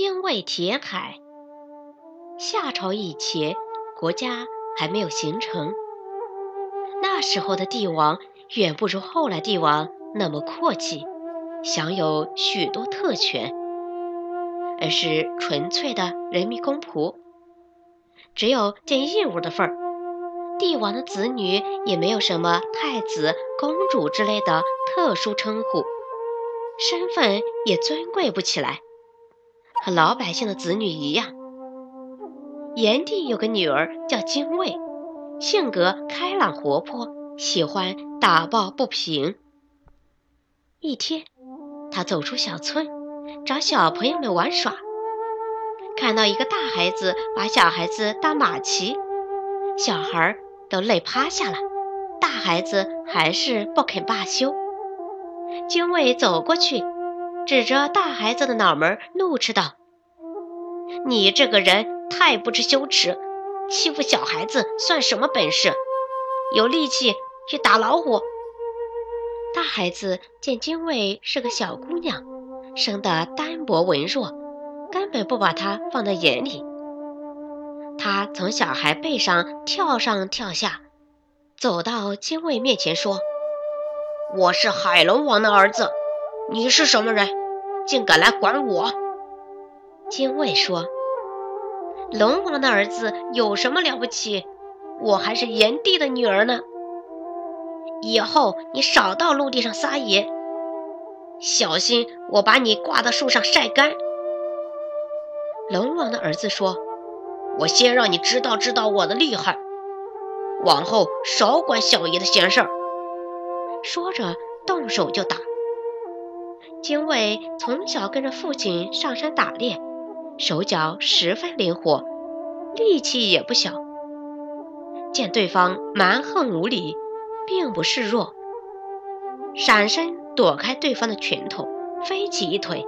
精卫填海。夏朝以前，国家还没有形成，那时候的帝王远不如后来帝王那么阔气，享有许多特权，而是纯粹的人民公仆，只有尽义务的份儿。帝王的子女也没有什么太子、公主之类的特殊称呼，身份也尊贵不起来，和老百姓的子女一样。炎帝有个女儿叫精卫，性格开朗活泼，喜欢打抱不平。一天，他走出小村，找小朋友们玩耍，看到一个大孩子把小孩子当马骑，小孩都累趴下了，大孩子还是不肯罢休。精卫走过去，指着大孩子的脑门怒斥道：“你这个人太不知羞耻，欺负小孩子算什么本事？有力气去打老虎！”大孩子见精卫是个小姑娘，生得单薄文弱，根本不把她放在眼里。他从小孩背上跳上跳下，走到精卫面前说：“我是海龙王的儿子，你是什么人，竟敢来管我？”精卫说：“龙王的儿子有什么了不起？我还是炎帝的女儿呢。以后你少到陆地上撒野，小心我把你挂到树上晒干。”龙王的儿子说。我先让你知道知道我的厉害，往后少管小爷的闲事儿。说着，动手就打。精卫从小跟着父亲上山打猎，手脚十分灵活，力气也不小。见对方蛮横无理，并不示弱，闪身躲开对方的拳头，飞起一腿，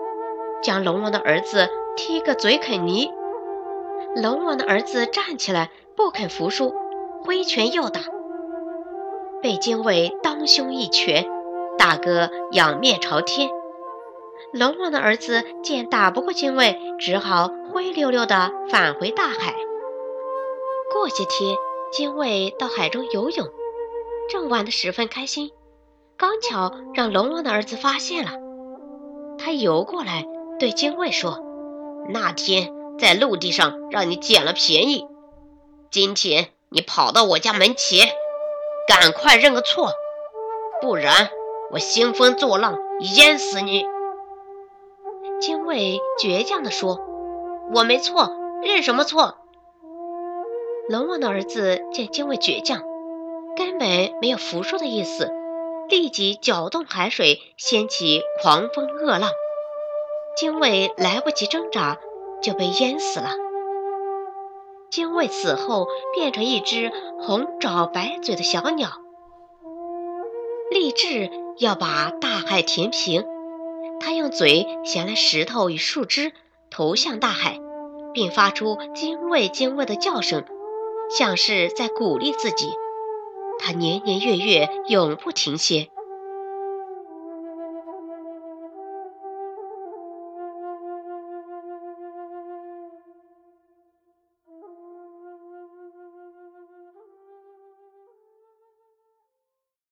将龙王的儿子踢个嘴啃泥。龙王的儿子站起来，不肯服输，挥拳又打，被精卫当胸一拳，大哥仰面朝天。龙王的儿子见打不过精卫，只好灰溜溜地返回大海。过些天，精卫到海中游泳，正玩得十分开心，刚巧让龙王的儿子发现了。他游过来对精卫说：“那天。”在陆地上让你捡了便宜，今天你跑到我家门前，赶快认个错，不然我兴风作浪淹死你！精卫倔强地说：“我没错，认什么错？”龙王的儿子见精卫倔强，根本没有服输的意思，立即搅动海水，掀起狂风恶浪。精卫来不及挣扎。就被淹死了。精卫死后变成一只红爪白嘴的小鸟，立志要把大海填平。用嘴衔来石头与树枝，投向大海，并发出“精卫精卫”的叫声，像是在鼓励自己。他年年月月永不停歇。